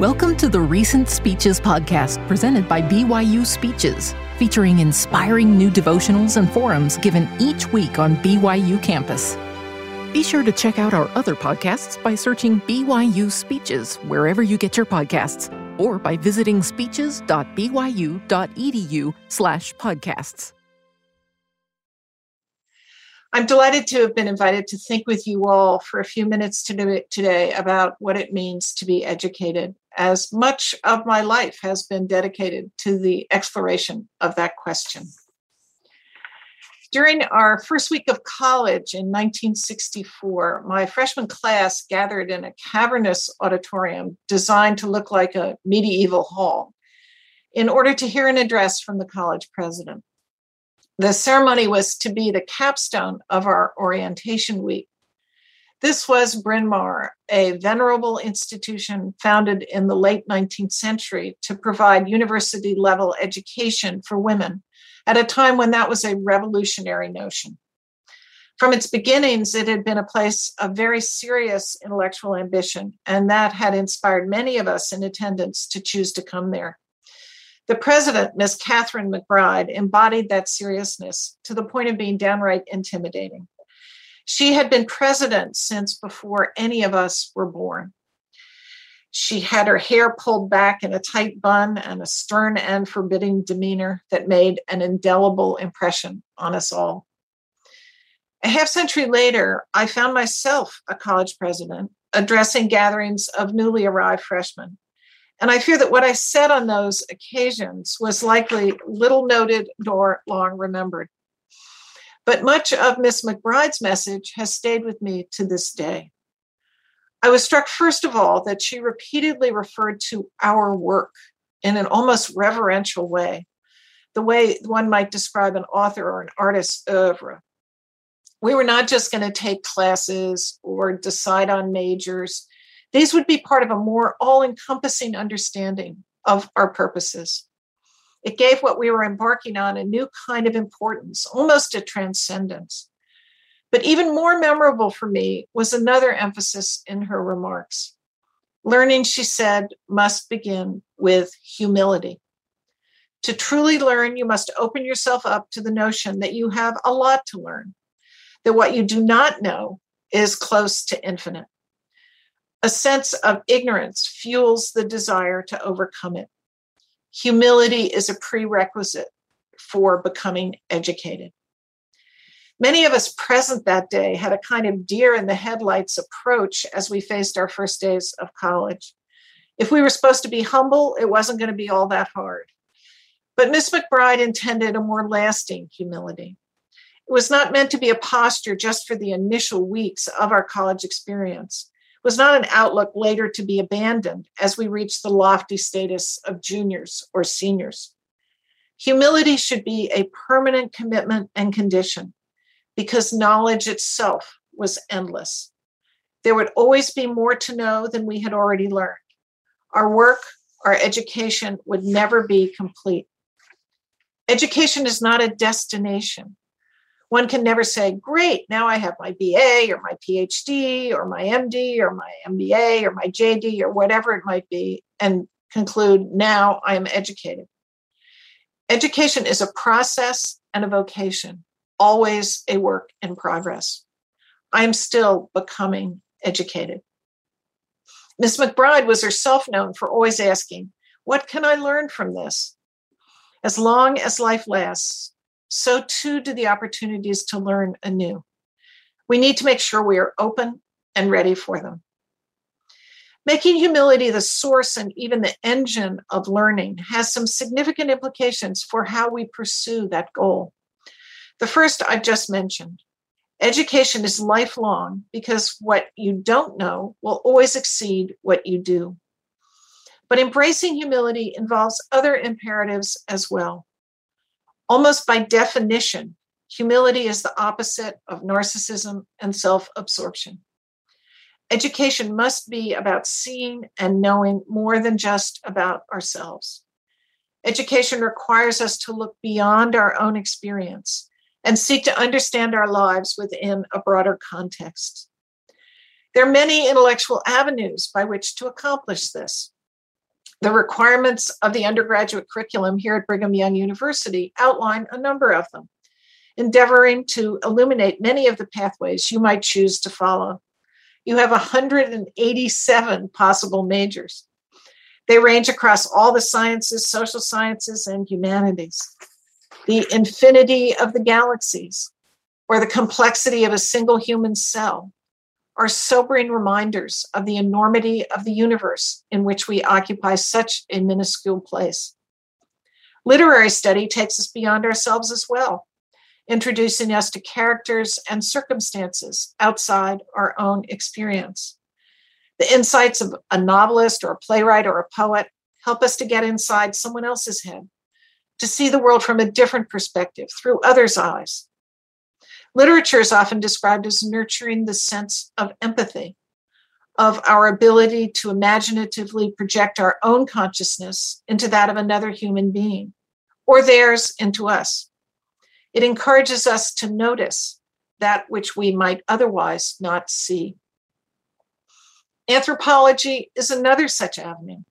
Welcome to the Recent Speeches podcast presented by BYU Speeches, featuring inspiring new devotionals and forums given each week on BYU campus. Be sure to check out our other podcasts by searching BYU Speeches wherever you get your podcasts or by visiting speeches.byu.edu slash podcasts. I'm delighted to have been invited to think with you all for a few minutes today about what it means to be educated, as much of my life has been dedicated to the exploration of that question. During our first week of college in 1964, my freshman class gathered in a cavernous auditorium designed to look like a medieval hall in order to hear an address from the college president. The ceremony was to be the capstone of our orientation week. This was Bryn Mawr, a venerable institution founded in the late 19th century to provide university level education for women at a time when that was a revolutionary notion. From its beginnings, it had been a place of very serious intellectual ambition, and that had inspired many of us in attendance to choose to come there. The president, Miss Katharine McBride, embodied that seriousness to the point of being downright intimidating. She had been president since before any of us were born. She had her hair pulled back in a tight bun and a stern and forbidding demeanor that made an indelible impression on us all. A half century later, I found myself a college president addressing gatherings of newly arrived freshmen and I fear that what I said on those occasions was likely little noted nor long remembered. But much of Miss McBride's message has stayed with me to this day. I was struck, first of all, that she repeatedly referred to our work in an almost reverential way, the way one might describe an author or an artist's oeuvre. We were not just going to take classes or decide on majors these would be part of a more all encompassing understanding of our purposes. It gave what we were embarking on a new kind of importance, almost a transcendence. But even more memorable for me was another emphasis in her remarks. Learning, she said, must begin with humility. To truly learn, you must open yourself up to the notion that you have a lot to learn, that what you do not know is close to infinite. A sense of ignorance fuels the desire to overcome it. Humility is a prerequisite for becoming educated. Many of us present that day had a kind of deer in the headlights approach as we faced our first days of college. If we were supposed to be humble, it wasn't going to be all that hard. But Miss McBride intended a more lasting humility. It was not meant to be a posture just for the initial weeks of our college experience was not an outlook later to be abandoned as we reach the lofty status of juniors or seniors. Humility should be a permanent commitment and condition because knowledge itself was endless. There would always be more to know than we had already learned. Our work, our education would never be complete. Education is not a destination, one can never say, Great, now I have my BA or my PhD or my MD or my MBA or my JD or whatever it might be, and conclude, Now I am educated. Education is a process and a vocation, always a work in progress. I am still becoming educated. Miss McBride was herself known for always asking, What can I learn from this? As long as life lasts, so too do the opportunities to learn anew. We need to make sure we are open and ready for them. Making humility the source and even the engine of learning has some significant implications for how we pursue that goal. The first I've just mentioned education is lifelong because what you don't know will always exceed what you do. But embracing humility involves other imperatives as well. Almost by definition, humility is the opposite of narcissism and self absorption. Education must be about seeing and knowing more than just about ourselves. Education requires us to look beyond our own experience and seek to understand our lives within a broader context. There are many intellectual avenues by which to accomplish this. The requirements of the undergraduate curriculum here at Brigham Young University outline a number of them, endeavoring to illuminate many of the pathways you might choose to follow. You have 187 possible majors. They range across all the sciences, social sciences, and humanities. The infinity of the galaxies, or the complexity of a single human cell, are sobering reminders of the enormity of the universe in which we occupy such a minuscule place. Literary study takes us beyond ourselves as well, introducing us to characters and circumstances outside our own experience. The insights of a novelist or a playwright or a poet help us to get inside someone else's head, to see the world from a different perspective through others' eyes. Literature is often described as nurturing the sense of empathy, of our ability to imaginatively project our own consciousness into that of another human being or theirs into us. It encourages us to notice that which we might otherwise not see. Anthropology is another such avenue.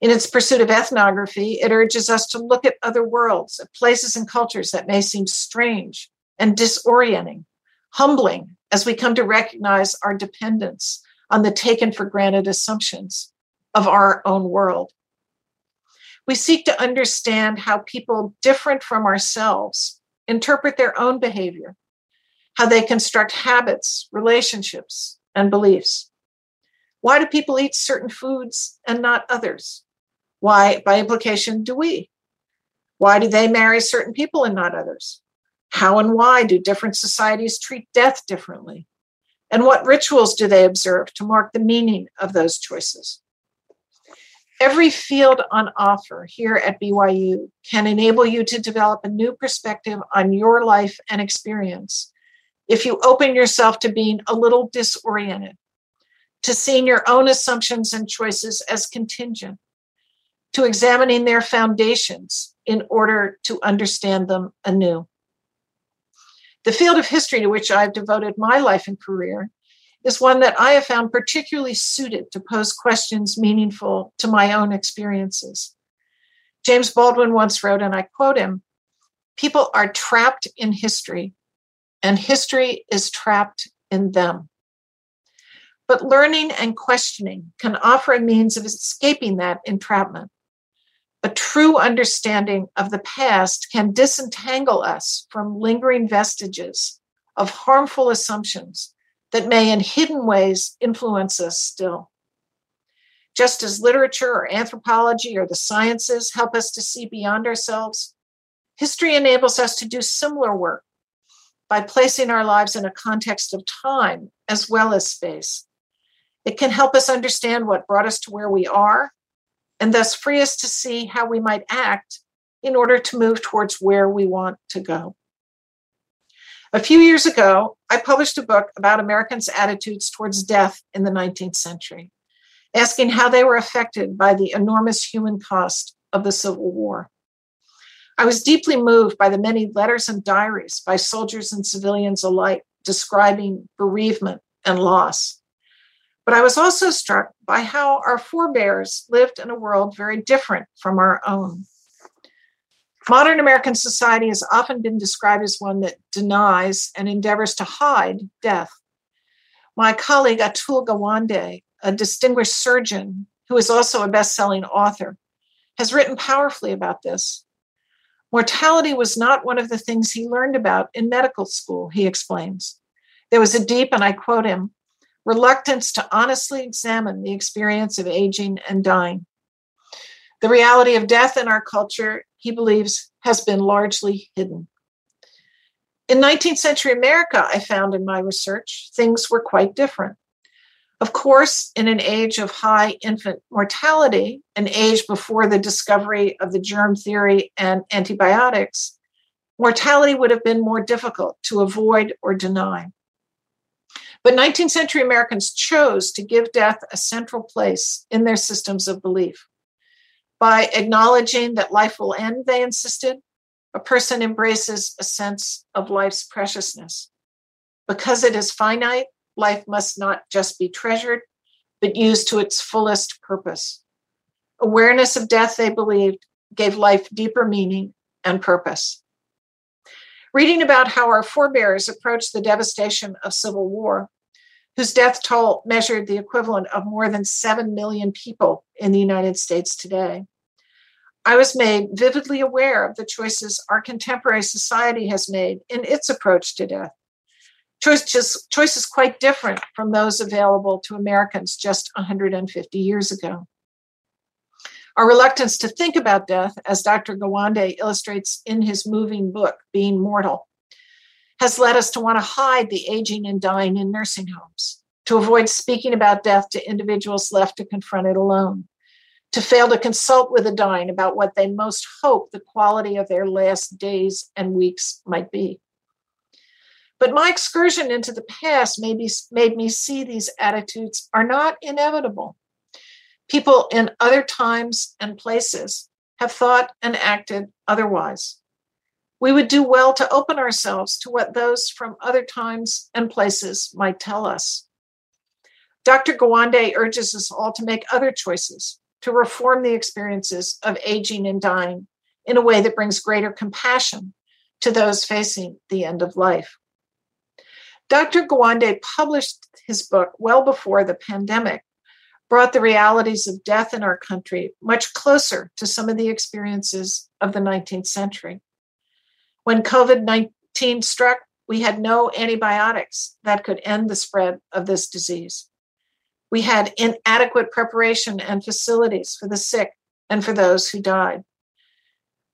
In its pursuit of ethnography, it urges us to look at other worlds, at places and cultures that may seem strange and disorienting, humbling as we come to recognize our dependence on the taken for granted assumptions of our own world. We seek to understand how people different from ourselves interpret their own behavior, how they construct habits, relationships, and beliefs. Why do people eat certain foods and not others? Why, by implication, do we? Why do they marry certain people and not others? How and why do different societies treat death differently? And what rituals do they observe to mark the meaning of those choices? Every field on offer here at BYU can enable you to develop a new perspective on your life and experience if you open yourself to being a little disoriented to seeing your own assumptions and choices as contingent, to examining their foundations in order to understand them anew. The field of history to which I've devoted my life and career is one that I have found particularly suited to pose questions meaningful to my own experiences. James Baldwin once wrote, and I quote him People are trapped in history, and history is trapped in them. But learning and questioning can offer a means of escaping that entrapment. A true understanding of the past can disentangle us from lingering vestiges of harmful assumptions that may, in hidden ways, influence us still. Just as literature or anthropology or the sciences help us to see beyond ourselves, history enables us to do similar work by placing our lives in a context of time as well as space. It can help us understand what brought us to where we are and thus free us to see how we might act in order to move towards where we want to go. A few years ago, I published a book about Americans' attitudes towards death in the 19th century, asking how they were affected by the enormous human cost of the Civil War. I was deeply moved by the many letters and diaries by soldiers and civilians alike describing bereavement and loss. But I was also struck by how our forebears lived in a world very different from our own. Modern American society has often been described as one that denies and endeavors to hide death. My colleague Atul Gawande, a distinguished surgeon who is also a best selling author, has written powerfully about this. Mortality was not one of the things he learned about in medical school, he explains. There was a deep, and I quote him, reluctance to honestly examine the experience of aging and dying. The reality of death in our culture, he believes, has been largely hidden. In 19th century America, I found in my research, things were quite different. Of course, in an age of high infant mortality, an age before the discovery of the germ theory and antibiotics, mortality would have been more difficult to avoid or deny. But 19th century Americans chose to give death a central place in their systems of belief. By acknowledging that life will end, they insisted, a person embraces a sense of life's preciousness. Because it is finite, life must not just be treasured, but used to its fullest purpose. Awareness of death, they believed, gave life deeper meaning and purpose. Reading about how our forebears approached the devastation of civil war, whose death toll measured the equivalent of more than 7 million people in the United States today, I was made vividly aware of the choices our contemporary society has made in its approach to death. Choices, choices quite different from those available to Americans just 150 years ago. Our reluctance to think about death, as Dr. Gawande illustrates in his moving book, Being Mortal, has led us to want to hide the aging and dying in nursing homes, to avoid speaking about death to individuals left to confront it alone, to fail to consult with the dying about what they most hope the quality of their last days and weeks might be. But my excursion into the past made me, made me see these attitudes are not inevitable. People in other times and places have thought and acted otherwise. We would do well to open ourselves to what those from other times and places might tell us. Dr. Gawande urges us all to make other choices, to reform the experiences of aging and dying in a way that brings greater compassion to those facing the end of life. Dr. Gawande published his book well before the pandemic brought the realities of death in our country much closer to some of the experiences of the 19th century. When COVID 19 struck, we had no antibiotics that could end the spread of this disease. We had inadequate preparation and facilities for the sick and for those who died.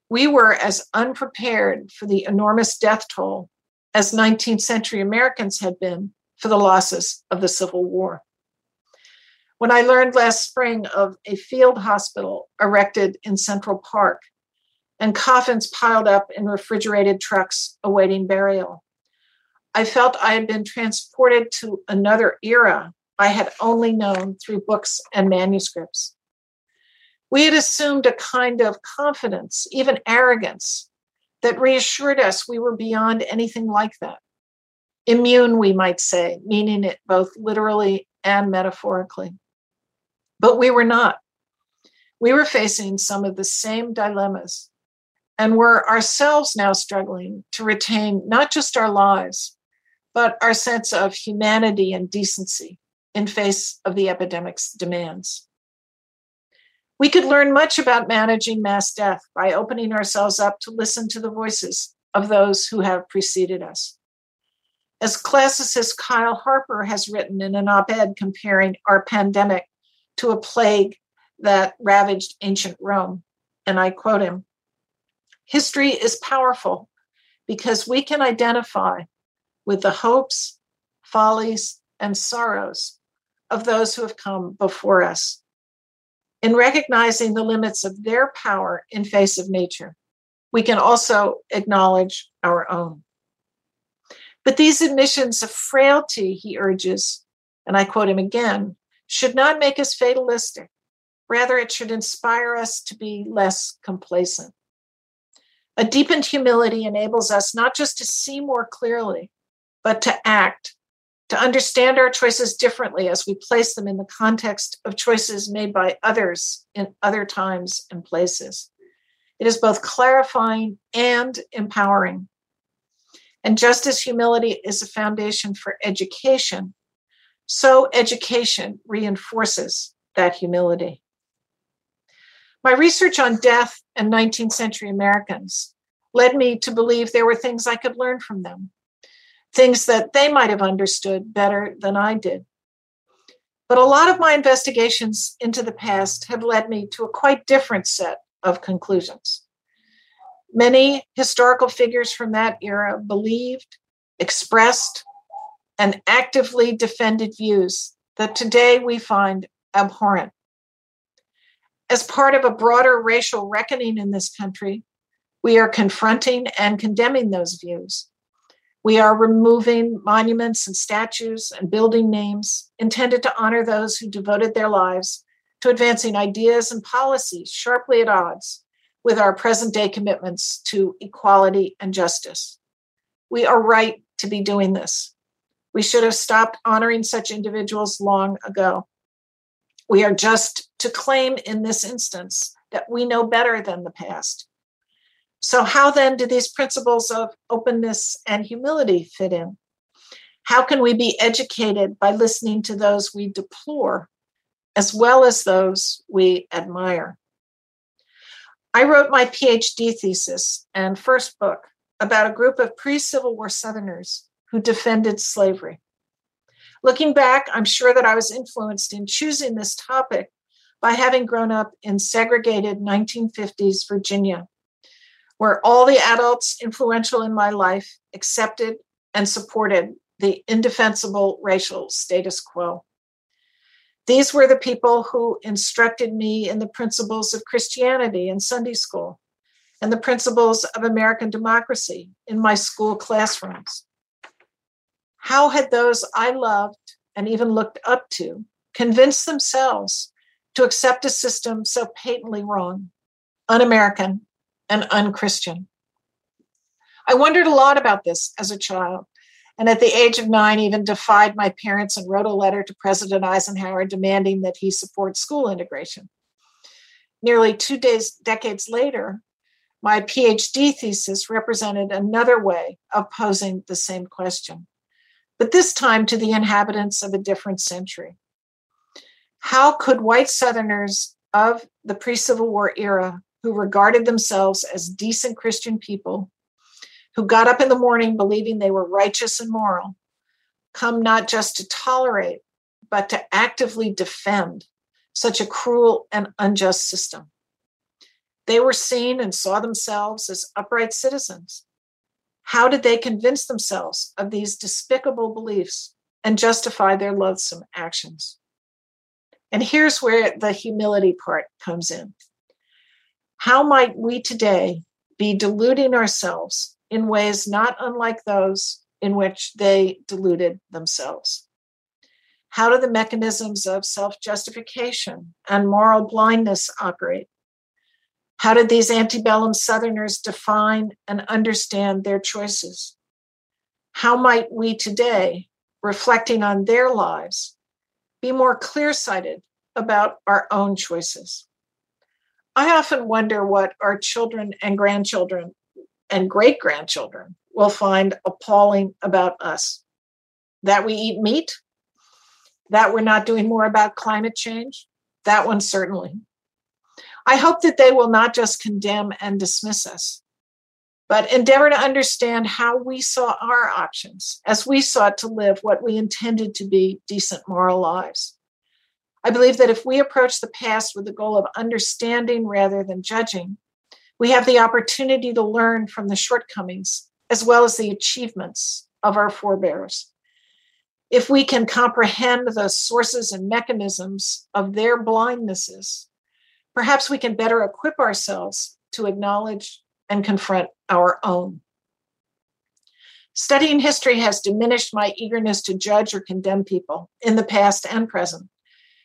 We were as unprepared for the enormous death toll as 19th century Americans had been for the losses of the Civil War. When I learned last spring of a field hospital erected in Central Park and coffins piled up in refrigerated trucks awaiting burial, I felt I had been transported to another era I had only known through books and manuscripts. We had assumed a kind of confidence, even arrogance, that reassured us we were beyond anything like that. Immune, we might say, meaning it both literally and metaphorically. But we were not. We were facing some of the same dilemmas and we're ourselves now struggling to retain not just our lives, but our sense of humanity and decency in face of the epidemic's demands. We could learn much about managing mass death by opening ourselves up to listen to the voices of those who have preceded us. As classicist Kyle Harper has written in an op ed comparing our pandemic to a plague that ravaged ancient Rome. And I quote him History is powerful because we can identify with the hopes, follies, and sorrows of those who have come before us. In recognizing the limits of their power in face of nature, we can also acknowledge our own. But these admissions of frailty, he urges, and I quote him again, should not make us fatalistic. Rather, it should inspire us to be less complacent. A deepened humility enables us not just to see more clearly, but to act, to understand our choices differently as we place them in the context of choices made by others in other times and places. It is both clarifying and empowering. And just as humility is a foundation for education, so education reinforces that humility. My research on death and 19th century Americans led me to believe there were things I could learn from them, things that they might have understood better than I did. But a lot of my investigations into the past have led me to a quite different set of conclusions. Many historical figures from that era believed, expressed, and actively defended views that today we find abhorrent. As part of a broader racial reckoning in this country, we are confronting and condemning those views. We are removing monuments and statues and building names intended to honor those who devoted their lives to advancing ideas and policies sharply at odds with our present day commitments to equality and justice. We are right to be doing this. We should have stopped honoring such individuals long ago. We are just to claim in this instance that we know better than the past. So, how then do these principles of openness and humility fit in? How can we be educated by listening to those we deplore as well as those we admire? I wrote my PhD thesis and first book about a group of pre Civil War Southerners who defended slavery. Looking back, I'm sure that I was influenced in choosing this topic by having grown up in segregated 1950s Virginia, where all the adults influential in my life accepted and supported the indefensible racial status quo. These were the people who instructed me in the principles of Christianity in Sunday school and the principles of American democracy in my school classrooms. How had those I loved and even looked up to convinced themselves to accept a system so patently wrong, un American, and unchristian? I wondered a lot about this as a child and at the age of nine even defied my parents and wrote a letter to president eisenhower demanding that he support school integration nearly two days decades later my phd thesis represented another way of posing the same question but this time to the inhabitants of a different century how could white southerners of the pre-civil war era who regarded themselves as decent christian people who got up in the morning believing they were righteous and moral, come not just to tolerate, but to actively defend such a cruel and unjust system. They were seen and saw themselves as upright citizens. How did they convince themselves of these despicable beliefs and justify their loathsome actions? And here's where the humility part comes in. How might we today be deluding ourselves in ways not unlike those in which they deluded themselves. How do the mechanisms of self justification and moral blindness operate? How did these antebellum Southerners define and understand their choices? How might we today, reflecting on their lives, be more clear sighted about our own choices? I often wonder what our children and grandchildren and great grandchildren will find appalling about us that we eat meat, that we're not doing more about climate change. That one certainly. I hope that they will not just condemn and dismiss us, but endeavor to understand how we saw our options as we sought to live what we intended to be decent moral lives. I believe that if we approach the past with the goal of understanding rather than judging, we have the opportunity to learn from the shortcomings as well as the achievements of our forebears. If we can comprehend the sources and mechanisms of their blindnesses, perhaps we can better equip ourselves to acknowledge and confront our own. Studying history has diminished my eagerness to judge or condemn people in the past and present,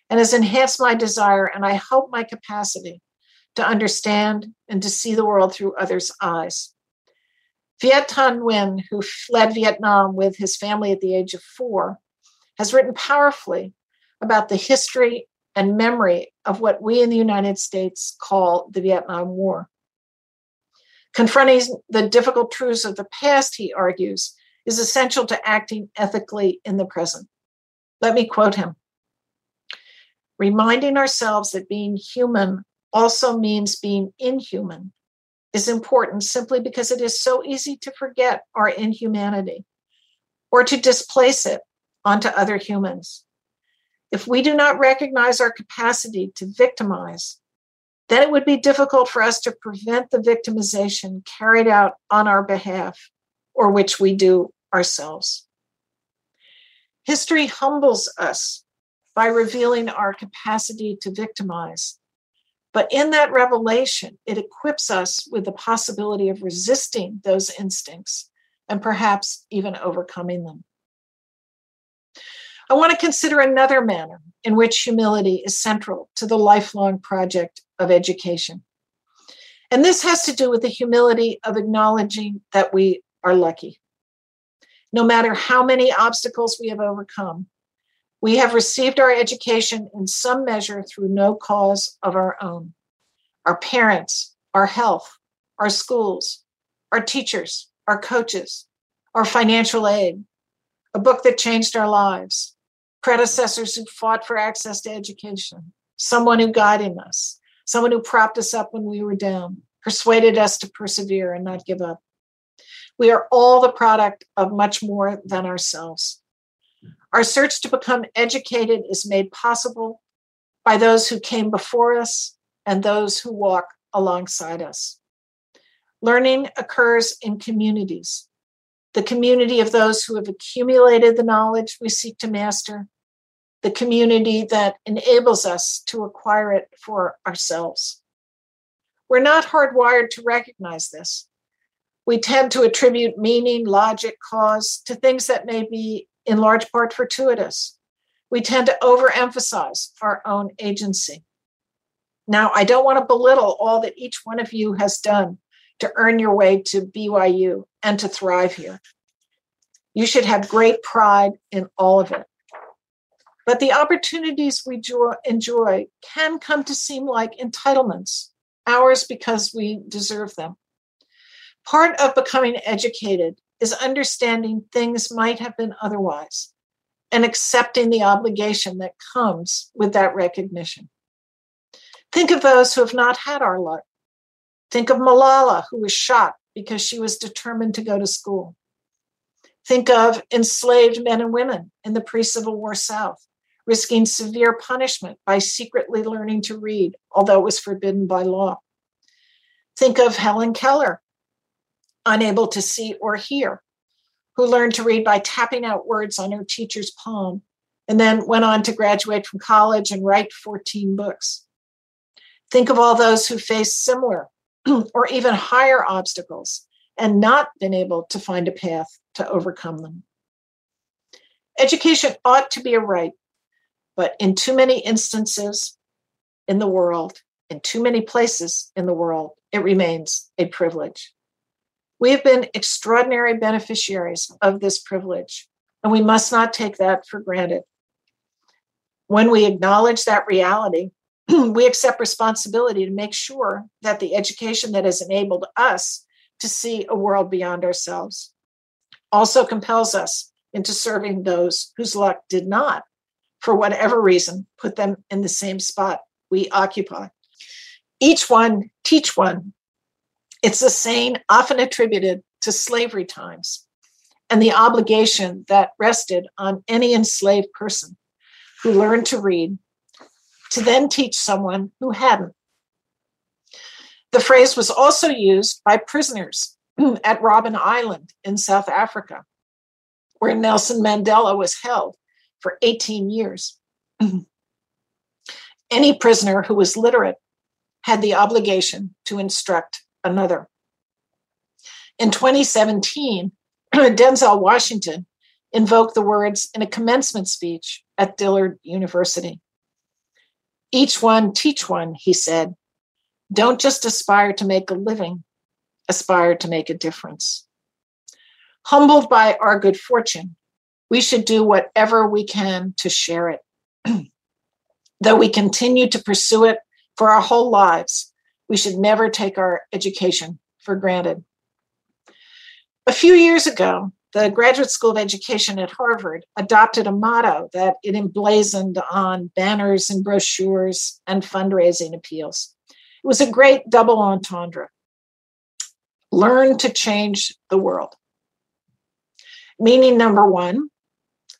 and has enhanced my desire and I hope my capacity to understand and to see the world through others' eyes. Viet Thanh Nguyen, who fled Vietnam with his family at the age of four, has written powerfully about the history and memory of what we in the United States call the Vietnam War. Confronting the difficult truths of the past, he argues, is essential to acting ethically in the present. Let me quote him Reminding ourselves that being human also means being inhuman is important simply because it is so easy to forget our inhumanity or to displace it onto other humans. If we do not recognize our capacity to victimize, then it would be difficult for us to prevent the victimization carried out on our behalf or which we do ourselves. History humbles us by revealing our capacity to victimize but in that revelation, it equips us with the possibility of resisting those instincts and perhaps even overcoming them. I want to consider another manner in which humility is central to the lifelong project of education. And this has to do with the humility of acknowledging that we are lucky. No matter how many obstacles we have overcome, We have received our education in some measure through no cause of our own. Our parents, our health, our schools, our teachers, our coaches, our financial aid, a book that changed our lives, predecessors who fought for access to education, someone who guided us, someone who propped us up when we were down, persuaded us to persevere and not give up. We are all the product of much more than ourselves. Our search to become educated is made possible by those who came before us and those who walk alongside us. Learning occurs in communities the community of those who have accumulated the knowledge we seek to master, the community that enables us to acquire it for ourselves. We're not hardwired to recognize this. We tend to attribute meaning, logic, cause to things that may be in large part fortuitous. We tend to overemphasize our own agency. Now, I don't want to belittle all that each one of you has done to earn your way to BYU and to thrive here. You should have great pride in all of it. But the opportunities we enjoy can come to seem like entitlements, ours because we deserve them. Part of becoming educated is understanding things might have been otherwise and accepting the obligation that comes with that recognition. Think of those who have not had our luck. Think of Malala, who was shot because she was determined to go to school. Think of enslaved men and women in the pre Civil War South, risking severe punishment by secretly learning to read, although it was forbidden by law. Think of Helen Keller, unable to see or hear, who learned to read by tapping out words on her teacher's palm and then went on to graduate from college and write 14 books. Think of all those who faced similar or even higher obstacles and not been able to find a path to overcome them. Education ought to be a right, but in too many instances in the world, in too many places in the world, it remains a privilege. We have been extraordinary beneficiaries of this privilege, and we must not take that for granted. When we acknowledge that reality, we accept responsibility to make sure that the education that has enabled us to see a world beyond ourselves also compels us into serving those whose luck did not, for whatever reason, put them in the same spot we occupy. Each one teach one it's a saying often attributed to slavery times and the obligation that rested on any enslaved person who learned to read to then teach someone who hadn't. The phrase was also used by prisoners at Robben Island in South Africa, where Nelson Mandela was held for 18 years. Mm-hmm. Any prisoner who was literate had the obligation to instruct another. In 2017, Denzel Washington invoked the words in a commencement speech at Dillard University. Each one teach one, he said. Don't just aspire to make a living, aspire to make a difference. Humbled by our good fortune, we should do whatever we can to share it. Though we continue to pursue it for our whole lives, we should never take our education for granted. A few years ago, the Graduate School of Education at Harvard adopted a motto that it emblazoned on banners and brochures and fundraising appeals. It was a great double entendre learn to change the world. Meaning number one,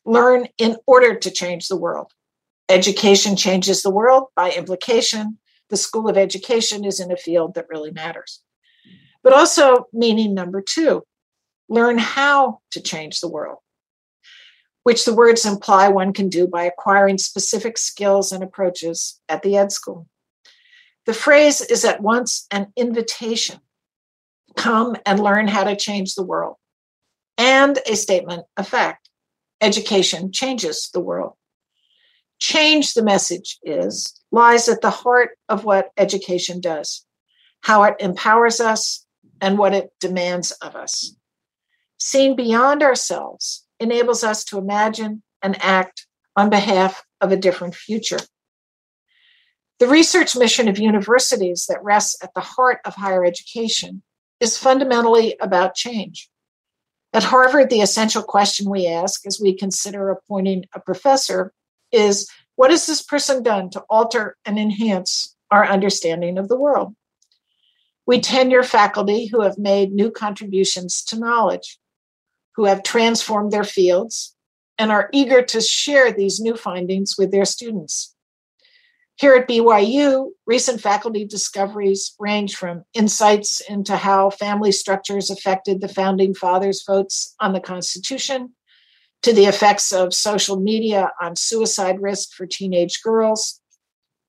learn in order to change the world. Education changes the world. By implication, the School of Education is in a field that really matters. But also, meaning number two, learn how to change the world, which the words imply one can do by acquiring specific skills and approaches at the Ed School. The phrase is at once an invitation come and learn how to change the world, and a statement of fact education changes the world. Change, the message is, lies at the heart of what education does, how it empowers us, and what it demands of us. Seeing beyond ourselves enables us to imagine and act on behalf of a different future. The research mission of universities that rests at the heart of higher education is fundamentally about change. At Harvard, the essential question we ask as we consider appointing a professor is what has this person done to alter and enhance our understanding of the world? We tenure faculty who have made new contributions to knowledge, who have transformed their fields, and are eager to share these new findings with their students. Here at BYU, recent faculty discoveries range from insights into how family structures affected the founding fathers' votes on the Constitution, to the effects of social media on suicide risk for teenage girls,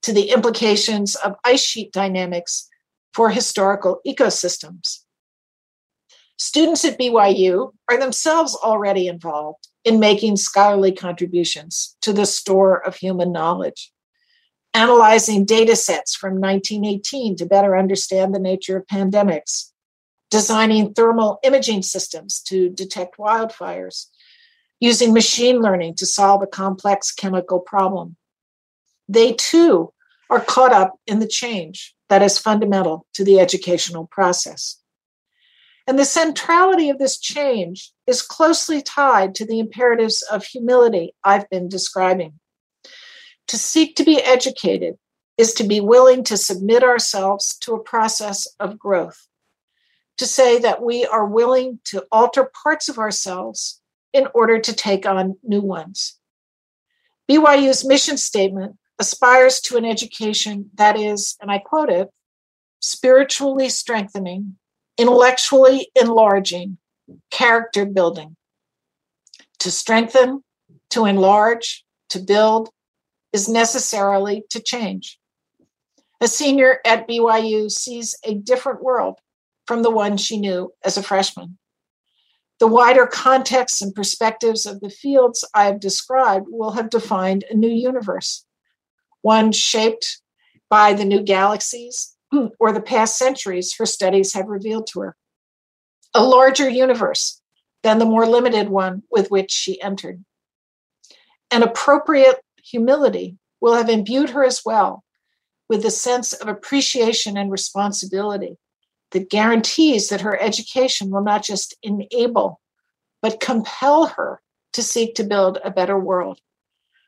to the implications of ice sheet dynamics for historical ecosystems. Students at BYU are themselves already involved in making scholarly contributions to the store of human knowledge, analyzing data sets from 1918 to better understand the nature of pandemics, designing thermal imaging systems to detect wildfires, using machine learning to solve a complex chemical problem. They too are caught up in the change that is fundamental to the educational process. And the centrality of this change is closely tied to the imperatives of humility I've been describing. To seek to be educated is to be willing to submit ourselves to a process of growth, to say that we are willing to alter parts of ourselves in order to take on new ones. BYU's mission statement aspires to an education that is, and I quote it, spiritually strengthening, intellectually enlarging, character building. To strengthen, to enlarge, to build is necessarily to change. A senior at BYU sees a different world from the one she knew as a freshman. The wider contexts and perspectives of the fields I have described will have defined a new universe, one shaped by the new galaxies or the past centuries her studies have revealed to her. A larger universe than the more limited one with which she entered. An appropriate humility will have imbued her as well with the sense of appreciation and responsibility that guarantees that her education will not just enable, but compel her to seek to build a better world.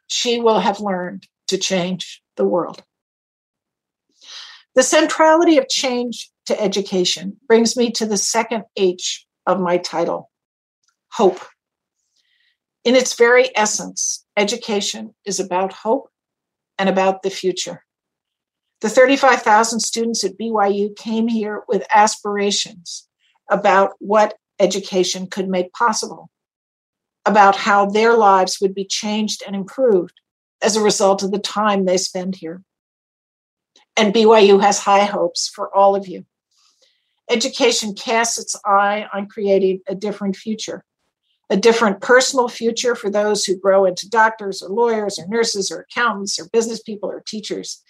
She will have learned to change the world. The centrality of change to education brings me to the second H of my title hope. In its very essence, education is about hope and about the future. The 35,000 students at BYU came here with aspirations about what education could make possible, about how their lives would be changed and improved as a result of the time they spend here. And BYU has high hopes for all of you. Education casts its eye on creating a different future, a different personal future for those who grow into doctors or lawyers or nurses or accountants or business people or teachers.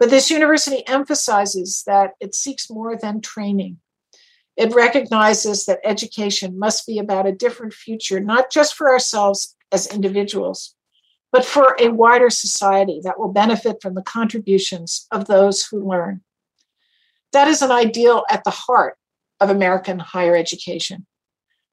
But this university emphasizes that it seeks more than training. It recognizes that education must be about a different future, not just for ourselves as individuals, but for a wider society that will benefit from the contributions of those who learn. That is an ideal at the heart of American higher education.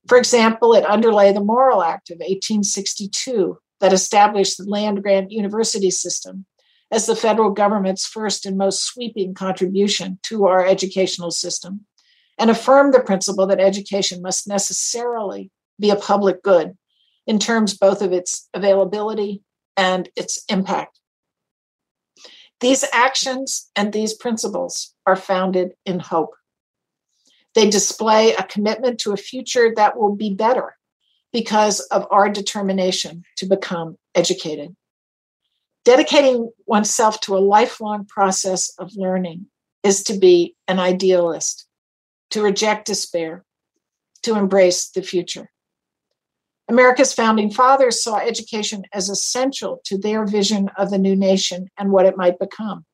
For example, it underlay the Morrill Act of 1862 that established the land grant university system as the federal government's first and most sweeping contribution to our educational system, and affirmed the principle that education must necessarily be a public good in terms both of its availability and its impact. These actions and these principles are founded in hope. They display a commitment to a future that will be better because of our determination to become educated. Dedicating oneself to a lifelong process of learning is to be an idealist, to reject despair, to embrace the future. America's founding fathers saw education as essential to their vision of the new nation and what it might become.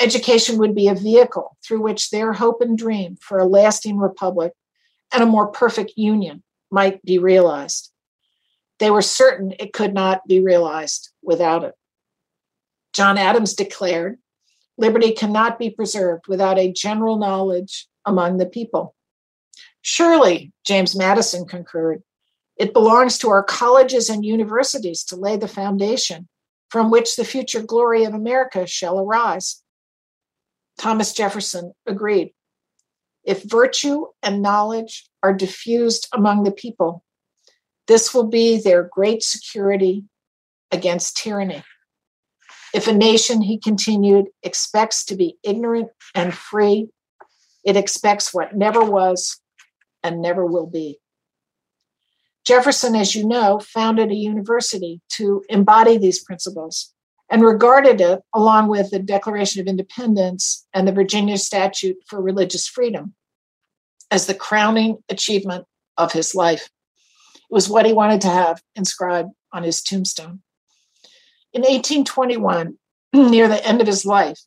Education would be a vehicle through which their hope and dream for a lasting republic and a more perfect union might be realized. They were certain it could not be realized without it. John Adams declared liberty cannot be preserved without a general knowledge among the people. Surely, James Madison concurred, it belongs to our colleges and universities to lay the foundation from which the future glory of America shall arise. Thomas Jefferson agreed. If virtue and knowledge are diffused among the people, this will be their great security against tyranny. If a nation, he continued, expects to be ignorant and free, it expects what never was and never will be. Jefferson, as you know, founded a university to embody these principles and regarded it, along with the Declaration of Independence and the Virginia Statute for Religious Freedom, as the crowning achievement of his life. It was what he wanted to have inscribed on his tombstone. In 1821, near the end of his life,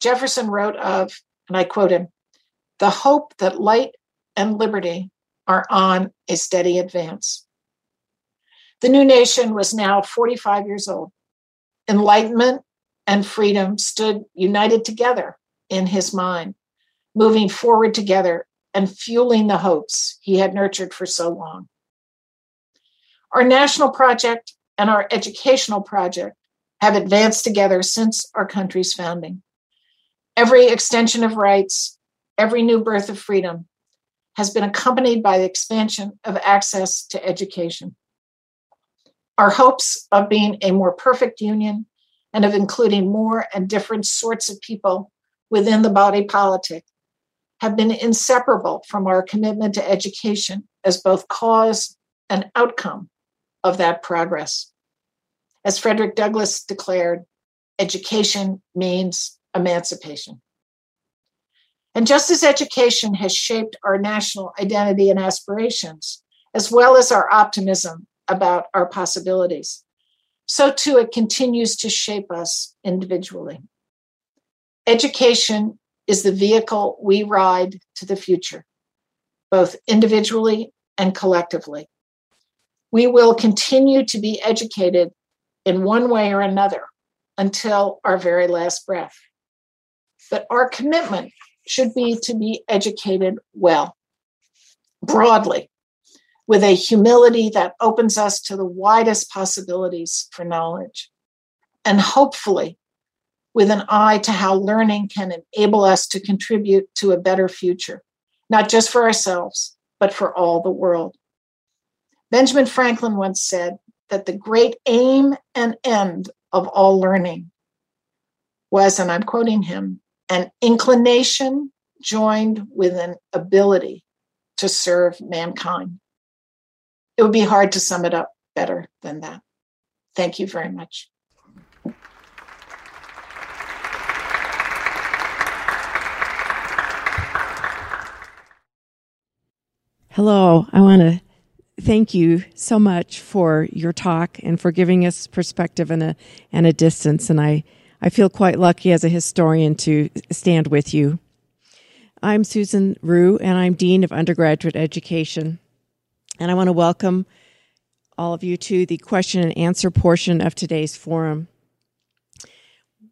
Jefferson wrote of, and I quote him, the hope that light and liberty are on a steady advance. The new nation was now 45 years old. Enlightenment and freedom stood united together in his mind, moving forward together and fueling the hopes he had nurtured for so long. Our national project and our educational project have advanced together since our country's founding. Every extension of rights, every new birth of freedom has been accompanied by the expansion of access to education. Our hopes of being a more perfect union and of including more and different sorts of people within the body politic have been inseparable from our commitment to education as both cause and outcome of that progress. As Frederick Douglass declared, education means emancipation. And just as education has shaped our national identity and aspirations, as well as our optimism about our possibilities, so too it continues to shape us individually. Education is the vehicle we ride to the future, both individually and collectively. We will continue to be educated in one way or another until our very last breath. But our commitment should be to be educated well, broadly, with a humility that opens us to the widest possibilities for knowledge, and hopefully with an eye to how learning can enable us to contribute to a better future, not just for ourselves, but for all the world. Benjamin Franklin once said that the great aim and end of all learning was, and I'm quoting him, an inclination joined with an ability to serve mankind. It would be hard to sum it up better than that. Thank you very much. Hello, I want to thank you so much for your talk and for giving us perspective and a and a distance. And I I feel quite lucky as a historian to stand with you. I'm Susan Rugh, and I'm Dean of Undergraduate Education. And I want to welcome all of you to the question and answer portion of today's forum.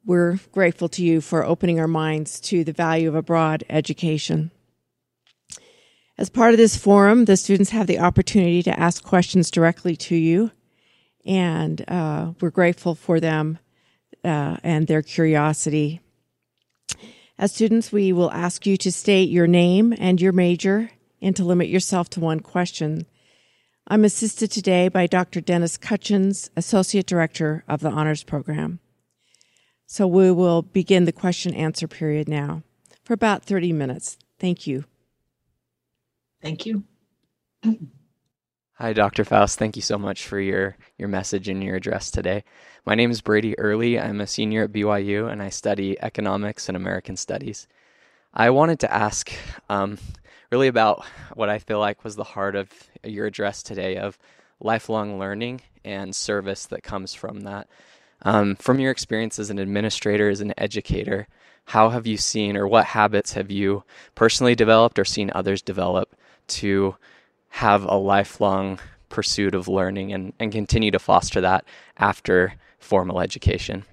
We're grateful to you for opening our minds to the value of a broad education. As part of this forum, the students have the opportunity to ask questions directly to you, and uh, we're grateful for them uh, and their curiosity. As students, we will ask you to state your name and your major and to limit yourself to one question. I'm assisted today by Dr. Dennis Cutchins, Associate Director of the Honors Program. So we will begin the question answer period now for about 30 minutes. Thank you. Thank you. Hi, Dr. Faust. Thank you so much for your, your message and your address today. My name is Brady Early. I'm a senior at BYU and I study economics and American studies. I wanted to ask um, really about what I feel like was the heart of your address today of lifelong learning and service that comes from that. Um, from your experience as an administrator, as an educator, how have you seen or what habits have you personally developed or seen others develop to have a lifelong pursuit of learning and, and continue to foster that after formal education?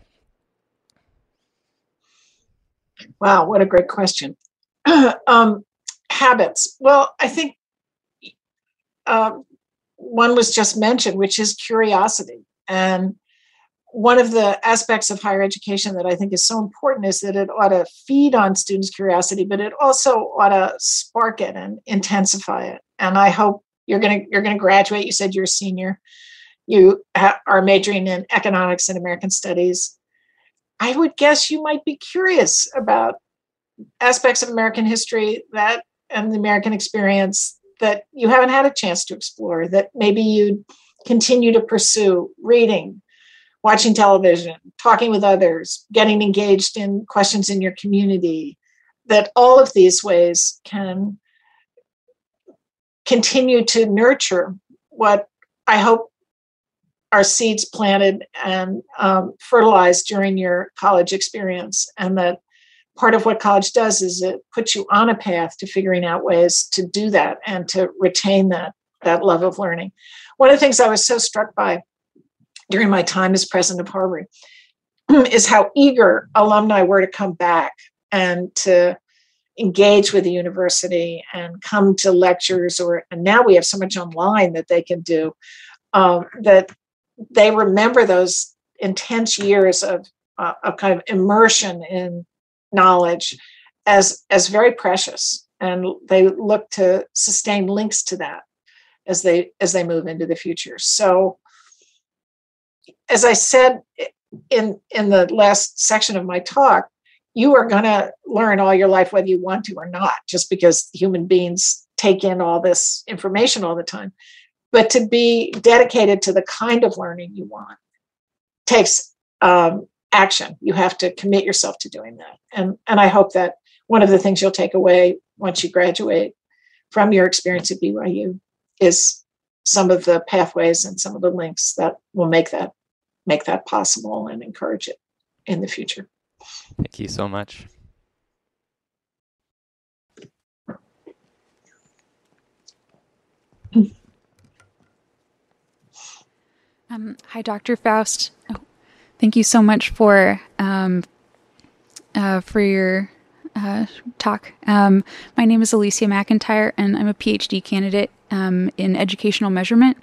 Wow, what a great question. um, habits. Well, I think um, one was just mentioned, which is curiosity. And one of the aspects of higher education that I think is so important is that it ought to feed on students' curiosity, but it also ought to spark it and intensify it. And I hope you're going to you're going to graduate. You said you're a senior. You ha- are majoring in economics and American studies. I would guess you might be curious about aspects of American history that and the American experience that you haven't had a chance to explore. That maybe you'd continue to pursue reading watching television, talking with others, getting engaged in questions in your community, that all of these ways can continue to nurture what I hope are seeds planted and um, fertilized during your college experience. And that part of what college does is it puts you on a path to figuring out ways to do that and to retain that, that love of learning. One of the things I was so struck by during my time as president of Harvard is how eager alumni were to come back and to engage with the university and come to lectures or and now we have so much online that they can do um, that they remember those intense years of, uh, of kind of immersion in knowledge as as very precious and they look to sustain links to that as they as they move into the future so as I said in in the last section of my talk, you are going to learn all your life whether you want to or not, just because human beings take in all this information all the time. But to be dedicated to the kind of learning you want takes um, action. You have to commit yourself to doing that. And and I hope that one of the things you'll take away once you graduate from your experience at BYU is some of the pathways and some of the links that will make that make that possible and encourage it in the future. Thank you so much. Um, hi, Dr. Faust. Oh, thank you so much for um, uh, for your uh, talk. Um, my name is Alicia McIntyre, and I'm a PhD candidate um, in educational measurement.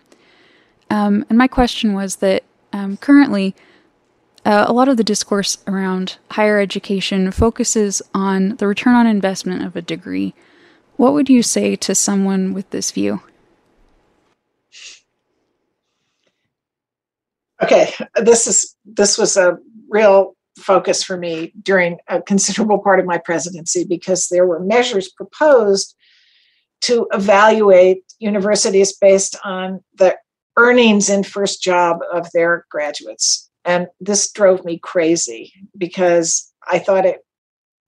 Um, and my question was that um, currently, uh, a lot of the discourse around higher education focuses on the return on investment of a degree. What would you say to someone with this view? Okay, this is this was a real focus for me during a considerable part of my presidency because there were measures proposed to evaluate universities based on the earnings in first job of their graduates. And this drove me crazy because I thought it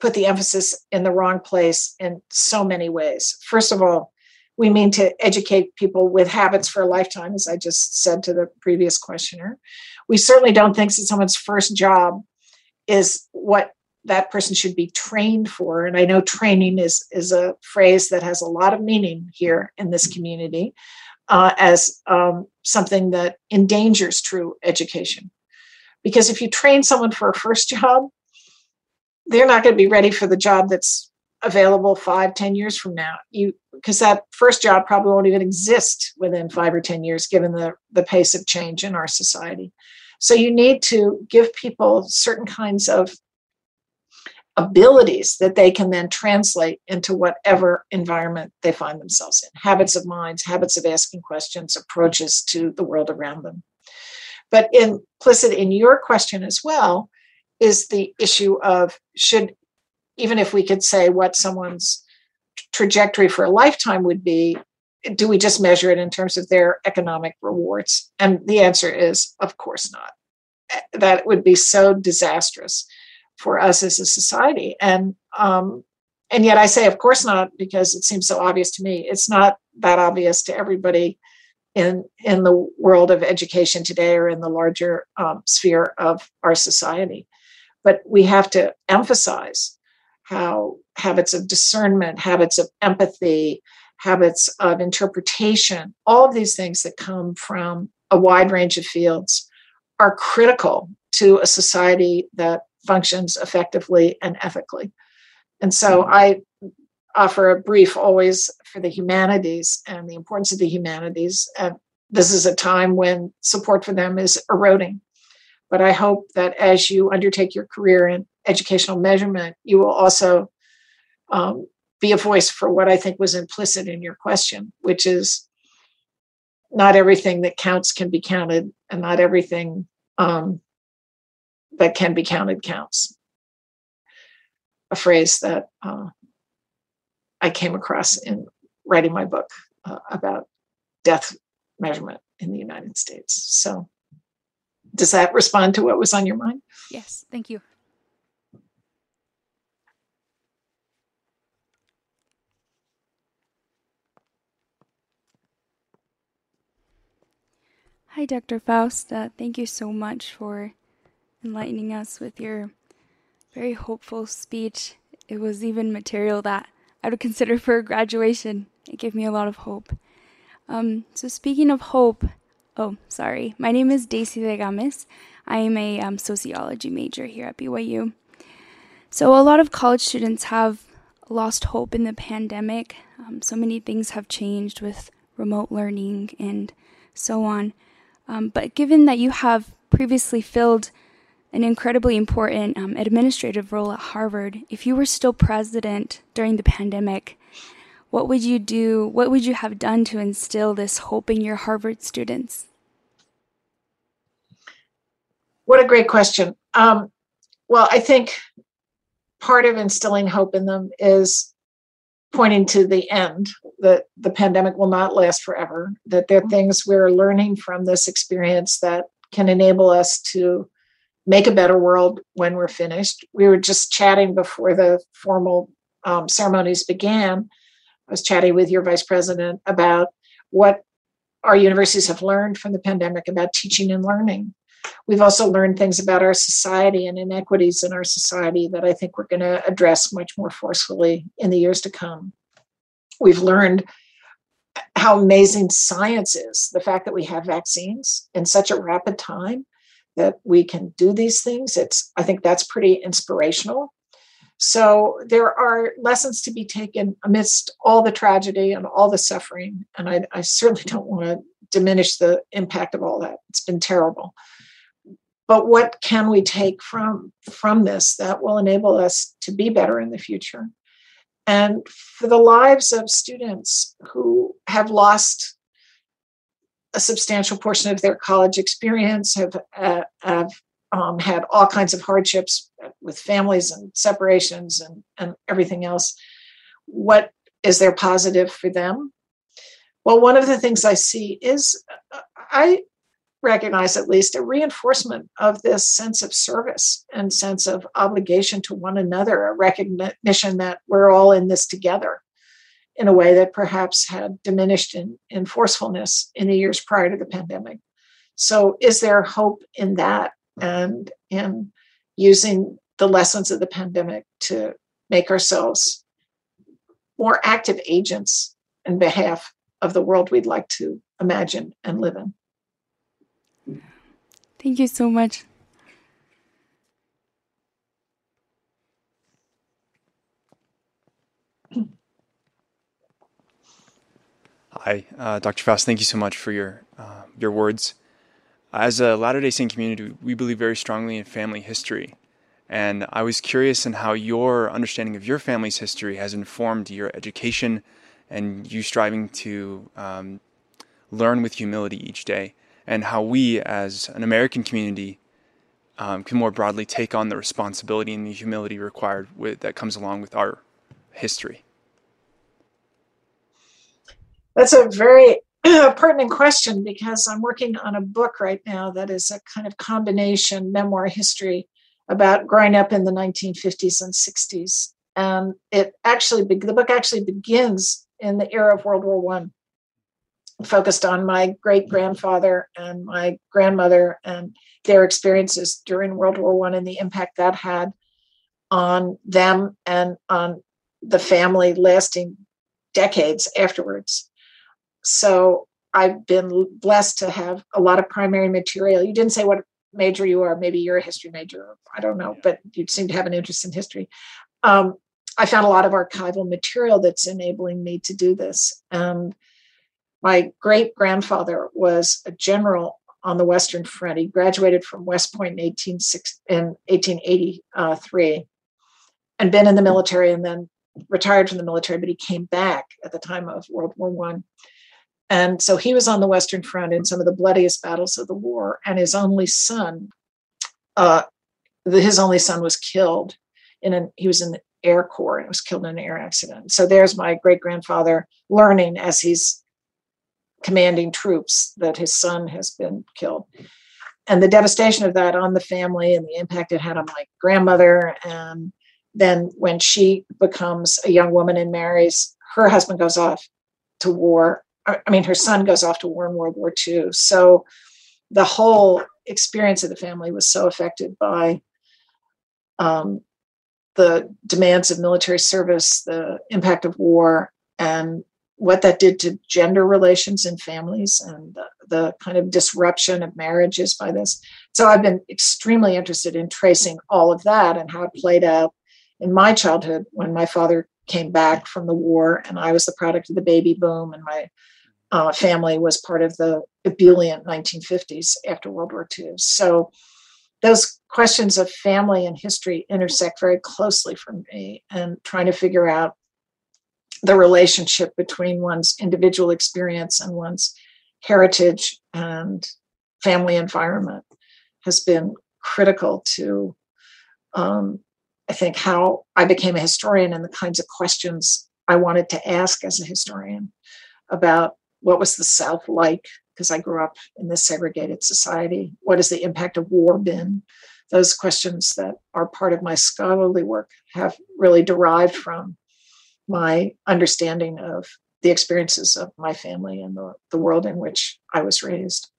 put the emphasis in the wrong place in so many ways. First of all, we mean to educate people with habits for a lifetime, as I just said to the previous questioner. We certainly don't think that someone's first job is what that person should be trained for. And I know training is, is a phrase that has a lot of meaning here in this community uh, as um, something that endangers true education. Because if you train someone for a first job, they're not going to be ready for the job that's available five, ten years from now. You because that first job probably won't even exist within five or ten years, given the, the pace of change in our society. So you need to give people certain kinds of abilities that they can then translate into whatever environment they find themselves in habits of minds, habits of asking questions, approaches to the world around them. But implicit in your question as well is the issue of should, even if we could say what someone's trajectory for a lifetime would be, do we just measure it in terms of their economic rewards? And the answer is, of course not. That would be so disastrous for us as a society. And um, and yet I say, of course not, because it seems so obvious to me. It's not that obvious to everybody in in the world of education today or in the larger um, sphere of our society. But we have to emphasize how habits of discernment, habits of empathy, habits of interpretation, all of these things that come from a wide range of fields are critical to a society that functions effectively and ethically. And so mm-hmm. I offer a brief always for the humanities and the importance of the humanities. And this is a time when support for them is eroding. But I hope that as you undertake your career in educational measurement, you will also um, be a voice for what I think was implicit in your question, which is not everything that counts can be counted, and not everything um, that can be counted counts. A phrase that uh, I came across in writing my book uh, about death measurement in the United States. So, does that respond to what was on your mind? Yes, thank you. Hi, Dr. Faust. Uh, thank you so much for enlightening us with your very hopeful speech. It was even material that I would consider for graduation. It gave me a lot of hope. Um, so, speaking of hope, oh, sorry. My name is Daisy Legames. I am a um, sociology major here at BYU. So, a lot of college students have lost hope in the pandemic. Um, so many things have changed with remote learning and so on. Um, but given that you have previously filled an incredibly important um, administrative role at Harvard, if you were still president during the pandemic, what would you do? What would you have done to instill this hope in your Harvard students? What a great question. Um, well, I think part of instilling hope in them is pointing to the end that the pandemic will not last forever that there are things we're learning from this experience that can enable us to make a better world when we're finished. We were just chatting before the formal um, ceremonies began. I was chatting with your vice president about what our universities have learned from the pandemic about teaching and learning We've also learned things about our society and inequities in our society that I think we're going to address much more forcefully in the years to come. We've learned how amazing science is the fact that we have vaccines in such a rapid time that we can do these things. It's i think that's pretty inspirational. So there are lessons to be taken amidst all the tragedy and all the suffering and i, I certainly don't want to diminish the impact of all that. It's been terrible but what can we take from from this that will enable us to be better in the future? And for the lives of students who have lost a substantial portion of their college experience have, uh, have um, had all kinds of hardships with families and separations and, and everything else what is there positive for them? Well one of the things i see is uh, i recognize at least a reinforcement of this sense of service and sense of obligation to one another, a recognition that we're all in this together in a way that perhaps had diminished in, in forcefulness in the years prior to the pandemic. So, is there hope in that and in using the lessons of the pandemic to make ourselves more active agents in behalf of the world we'd like to imagine and live in? Thank you so much. Hi, uh, Dr. Faust. Thank you so much for your uh, your words. As a Latter Day Saint community, we believe very strongly in family history, and I was curious in how your understanding of your family's history has informed your education and you striving to um, learn with humility each day and how we as an American community um, can more broadly take on the responsibility and the humility required with, that comes along with our history? That's a very pertinent question because I'm working on a book right now that is a kind of combination memoir history about growing up in the 1950s and 60s. And it actually, the book actually begins in the era of World War One focused on my great grandfather and my grandmother and their experiences during World War One and the impact that had on them and on the family lasting decades afterwards. So I've been blessed to have a lot of primary material. You didn't say what major you are. Maybe you're a history major. I don't know, but you seem to have an interest in history. Um, I found a lot of archival material that's enabling me to do this. And my great grandfather was a general on the Western Front. He graduated from West Point in, 18, in 1883 and been in the military and then retired from the military, but he came back at the time of World War One. And so he was on the Western Front in some of the bloodiest battles of the war, and his only son, uh, his only son was killed in an he was in the Air Corps and was killed in an air accident. So there's my great grandfather learning as he's commanding troops that his son has been killed. And the devastation of that on the family and the impact it had on my grandmother. And then when she becomes a young woman and marries, her husband goes off to war I mean, her son goes off to war in World War II. So the whole experience of the family was so affected by um, the demands of military service, the impact of war, and what that did to gender relations in families and the, the, kind of disruption of marriages by this. So I've been extremely interested in tracing all of that and how it played out in my childhood when my father came back from the war and I was the product of the baby boom and my uh, family was part of the ebullient 1950s after World War II. So those questions of family and history intersect very closely for me and trying to figure out the relationship between one's individual experience and one's heritage and family environment has been critical to um, i think how i became a historian and the kinds of questions i wanted to ask as a historian about what was the South like? Because I grew up in this segregated society. What has the impact of war been? Those questions that are part of my scholarly work have really derived from my understanding of the experiences of my family and the, the world in which I was raised.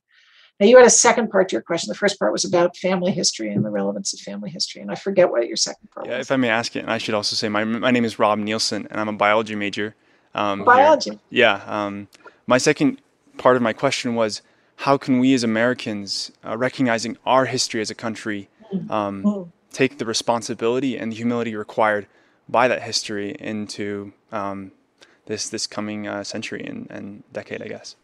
Now, you had a second part to your question. The first part was about family history and the relevance of family history, and I forget what your second part yeah, was. If I may ask it, and I should also say, my, my name is Rob Nielsen, and I'm a biology major. Um, biology? Here. Yeah. Um, my second part of my question was how can we as Americans, uh, recognizing our history as a country, um, mm-hmm. take the responsibility and the humility required by that history into um, this this coming uh, century and, and decade, I guess.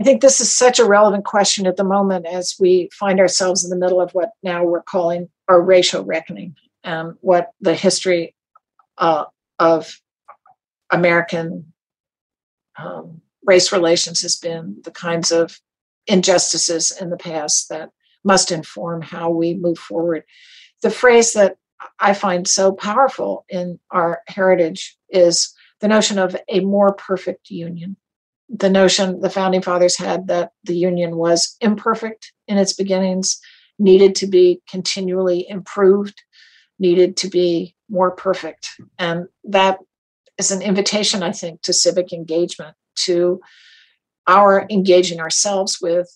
I think this is such a relevant question at the moment as we find ourselves in the middle of what now we're calling our racial reckoning, and what the history uh, of American um, race relations has been, the kinds of injustices in the past that must inform how we move forward. The phrase that I find so powerful in our heritage is the notion of a more perfect union. The notion the founding fathers had that the union was imperfect in its beginnings, needed to be continually improved, needed to be more perfect. And that is an invitation, I think, to civic engagement to our engaging ourselves with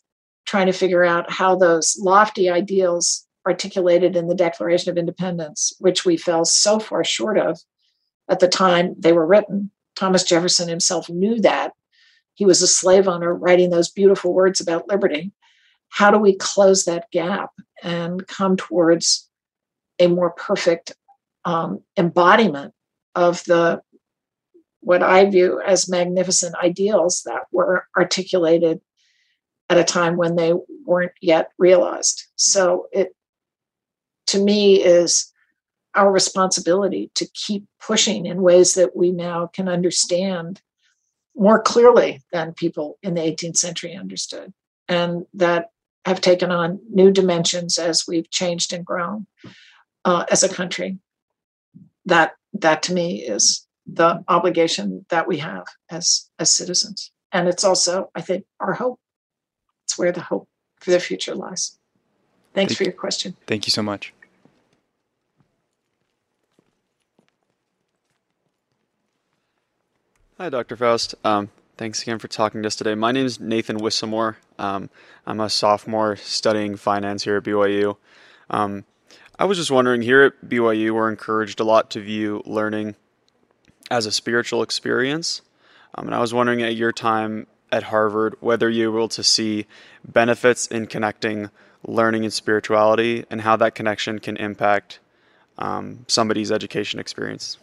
trying to figure out how those lofty ideals articulated in the Declaration of Independence, which we fell so far short of at the time they were written. Thomas Jefferson himself knew that. He was a slave owner writing those beautiful words about liberty. How do we close that gap and come towards a more perfect um, embodiment of the what I view as magnificent ideals that were articulated at a time when they weren't yet realized. So it, to me, is our responsibility to keep pushing in ways that we now can understand more clearly than people in the 18th century understood, and that have taken on new dimensions as we've changed and grown uh, as a country. That that to me is the obligation that we have as as citizens. And it's also i think our hope. It's where the hope for the future lies. Thanks thank, for your question. Thank you so much hi dr faust um, thanks again for talking to us today my name is nathan wissamore um, i'm a sophomore studying finance here at byu um, i was just wondering here at byu we're encouraged a lot to view learning as a spiritual experience. Um, and I was wondering at your time at Harvard whether you were able to see benefits in connecting learning and spirituality and how that connection can impact um, somebody's education experience.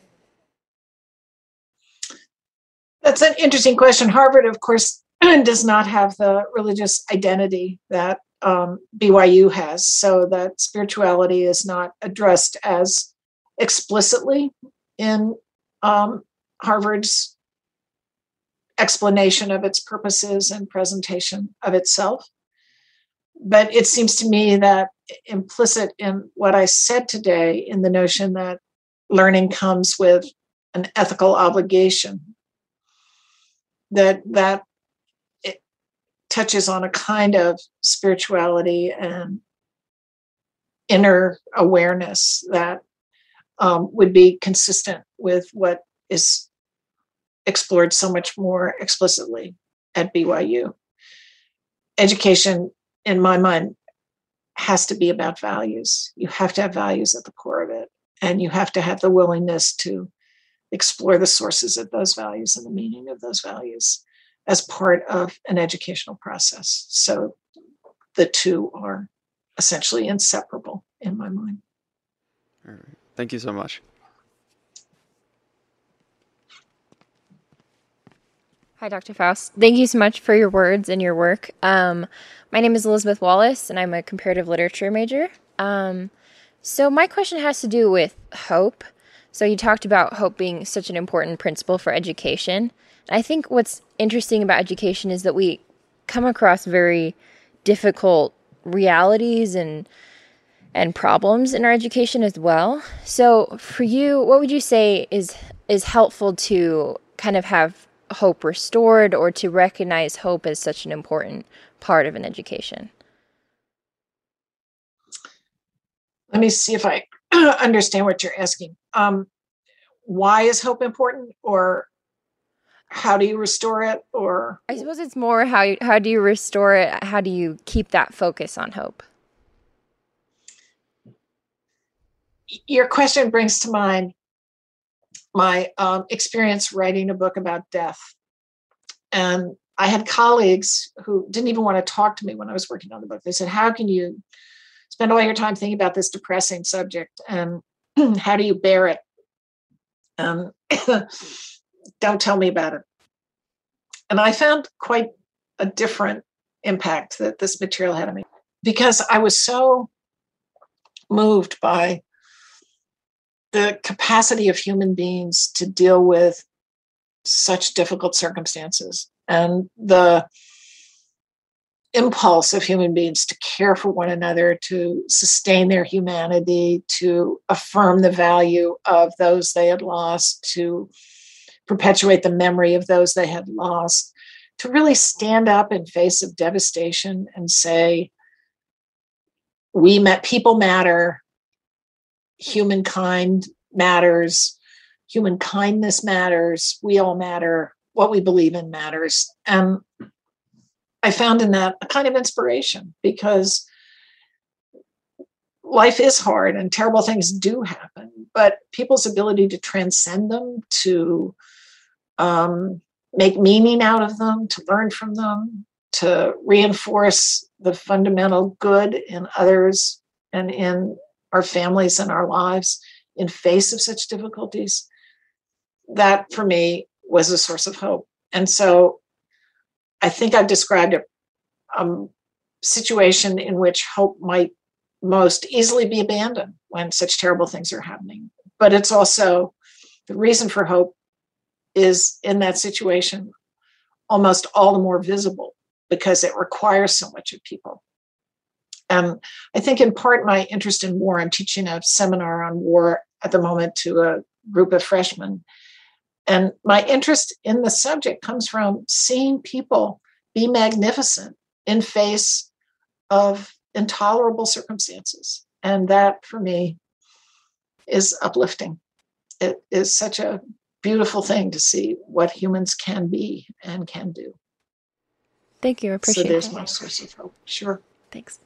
That's an interesting question. Harvard, of course, does not have the religious identity that um, BYU has, so that spirituality is not addressed as explicitly in um, Harvard's explanation of its purposes and presentation of itself. But it seems to me that implicit in what I said today, in the notion that learning comes with an ethical obligation, that that it touches on a kind of spirituality and inner awareness that um, would be consistent with what is explored so much more explicitly at BYU. Education, in my mind, has to be about values. You have to have values at the core of it, and you have to have the willingness to explore the sources of those values and the meaning of those values as part of an educational process. So the two are essentially inseparable in my mind. All right. Thank you so much. Hi, Dr. Faust. Thank you so much for your words and your work. Um, my name is Elizabeth Wallace, and I'm a comparative literature major. Um, so, my question has to do with hope. So, you talked about hope being such an important principle for education. I think what's interesting about education is that we come across very difficult realities and and problems in our education as well. So, for you, what would you say is is helpful to kind of have hope restored or to recognize hope as such an important part of an education? Let me see if I understand what you're asking. Um, why is hope important, or how do you restore it? Or I suppose it's more how you, how do you restore it? How do you keep that focus on hope? Your question brings to mind my um, experience writing a book about death. And I had colleagues who didn't even want to talk to me when I was working on the book. They said, How can you spend all your time thinking about this depressing subject? And how do you bear it? Um, don't tell me about it. And I found quite a different impact that this material had on me because I was so moved by the capacity of human beings to deal with such difficult circumstances and the impulse of human beings to care for one another, to sustain their humanity, to affirm the value of those they had lost, to perpetuate the memory of those they had lost, to really stand up in face of devastation and say, we met people matter. Humankind matters, human kindness matters, we all matter, what we believe in matters. And I found in that a kind of inspiration because life is hard and terrible things do happen, but people's ability to transcend them, to um, make meaning out of them, to learn from them, to reinforce the fundamental good in others and in our families and our lives in face of such difficulties that for me was a source of hope. And so i think i've described a, a situation in which hope might most easily be abandoned when such terrible things are happening but it's also the reason for hope is in that situation almost all the more visible because it requires so much of people um, I think in part my interest in war, I'm teaching a seminar on war at the moment to a group of freshmen. And my interest in the subject comes from seeing people be magnificent in face of intolerable circumstances. And that for me is uplifting. It is such a beautiful thing to see what humans can be and can do. Thank you. I appreciate so there's that. my source of hope. Sure. Thanks.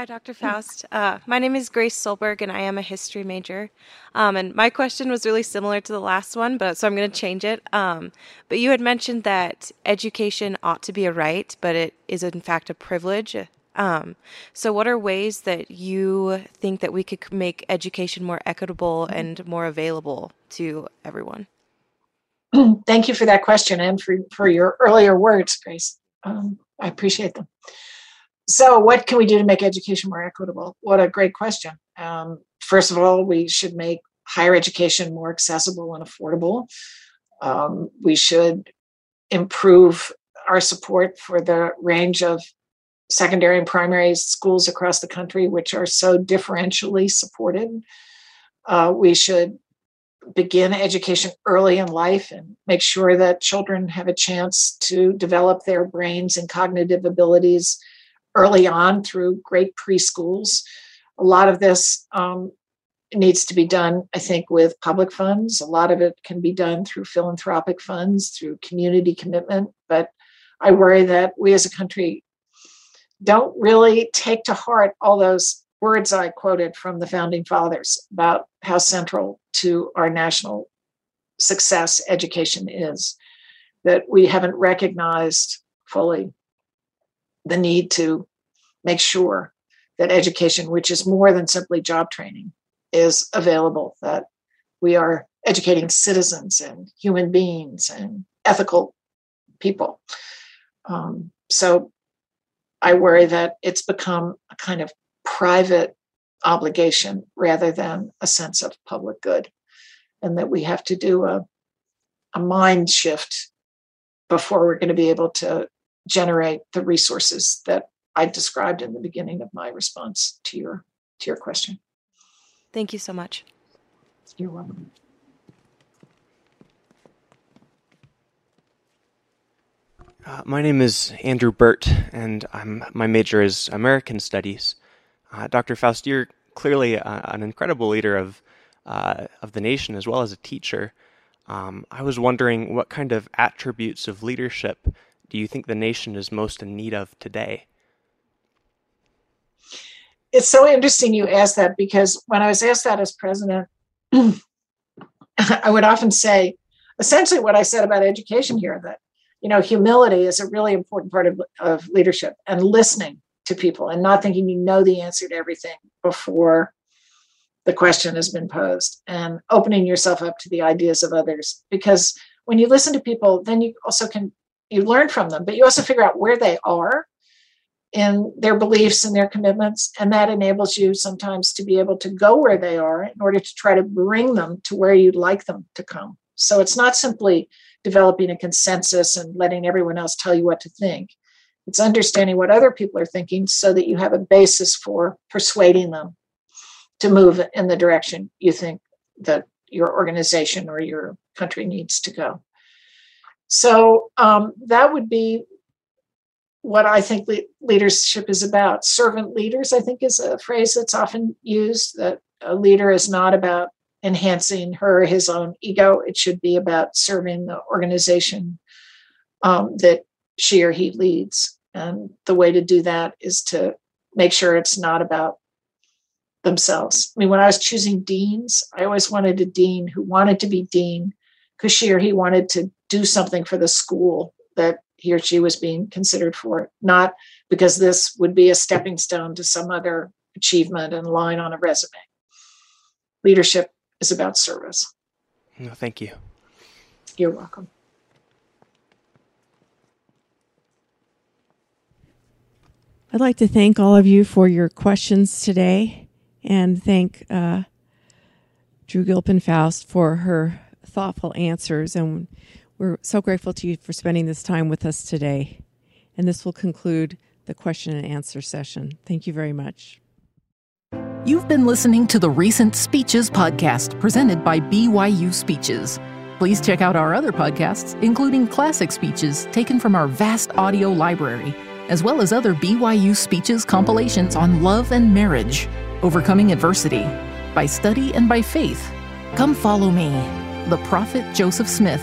Hi, Dr. Faust. Uh, my name is Grace Solberg, and I am a history major. Um, and my question was really similar to the last one, but so I'm going to change it. Um, but you had mentioned that education ought to be a right, but it is in fact a privilege. Um, so, what are ways that you think that we could make education more equitable and more available to everyone? Thank you for that question and for, for your earlier words, Grace. Um, I appreciate them. So, what can we do to make education more equitable? What a great question. Um, first of all, we should make higher education more accessible and affordable. Um, we should improve our support for the range of secondary and primary schools across the country, which are so differentially supported. Uh, we should begin education early in life and make sure that children have a chance to develop their brains and cognitive abilities early on through great preschools. A lot of this um, needs to be done, I think, with public funds. A lot of it can be done through philanthropic funds, through community commitment. But I worry that we as a country don't really take to heart all those words I quoted from the founding fathers about how central to our national success education is, that we haven't recognized fully the need to make sure that education, which is more than simply job training, is available, that we are educating citizens and human beings and ethical people. Um, so I worry that it's become a kind of private obligation rather than a sense of public good, and that we have to do a, a mind shift before we're going to be able to generate the resources that I described in the beginning of my response to your to your question. Thank you so much. You're welcome. Uh, my name is Andrew Burt, and I'm, my major is American Studies. Uh, Dr. Faust, you're clearly a, an incredible leader of uh, of the nation as well as a teacher. Um, I was wondering what kind of attributes of leadership do you think the nation is most in need of today? It's so interesting you asked that because when I was asked that as president, I would often say essentially what I said about education here that you know humility is a really important part of, of leadership and listening to people and not thinking you know the answer to everything before the question has been posed and opening yourself up to the ideas of others because when you listen to people then you also can you learn from them, but you also figure out where they are in their beliefs and their commitments. And that enables you sometimes to be able to go where they are in order to try to bring them to where you'd like them to come. So it's not simply developing a consensus and letting everyone else tell you what to think. It's understanding what other people are thinking so that you have a basis for persuading them to move in the direction you think that your organization or your country needs to go. So um, that would be what I think le- leadership is about. Servant leaders, I think, is a phrase that's often used that a leader is not about enhancing her or his own ego. It should be about serving the organization um, that she or he leads. And the way to do that is to make sure it's not about themselves. I mean, when I was choosing deans, I always wanted a dean who wanted to be dean because she or he wanted to do something for the school that he or she was being considered for, not because this would be a stepping stone to some other achievement and line on a resume. Leadership is about service. No, thank you. You're welcome. I'd like to thank all of you for your questions today and thank uh, Drew Gilpin Faust for her thoughtful answers. And we're so grateful to you for spending this time with us today. And this will conclude the question and answer session. Thank you very much. You've been listening to the Recent Speeches podcast presented by BYU Speeches. Please check out our other podcasts, including classic speeches taken from our vast audio library, as well as other BYU Speeches compilations on love and marriage, overcoming adversity, by study and by faith. Come follow me the prophet Joseph Smith,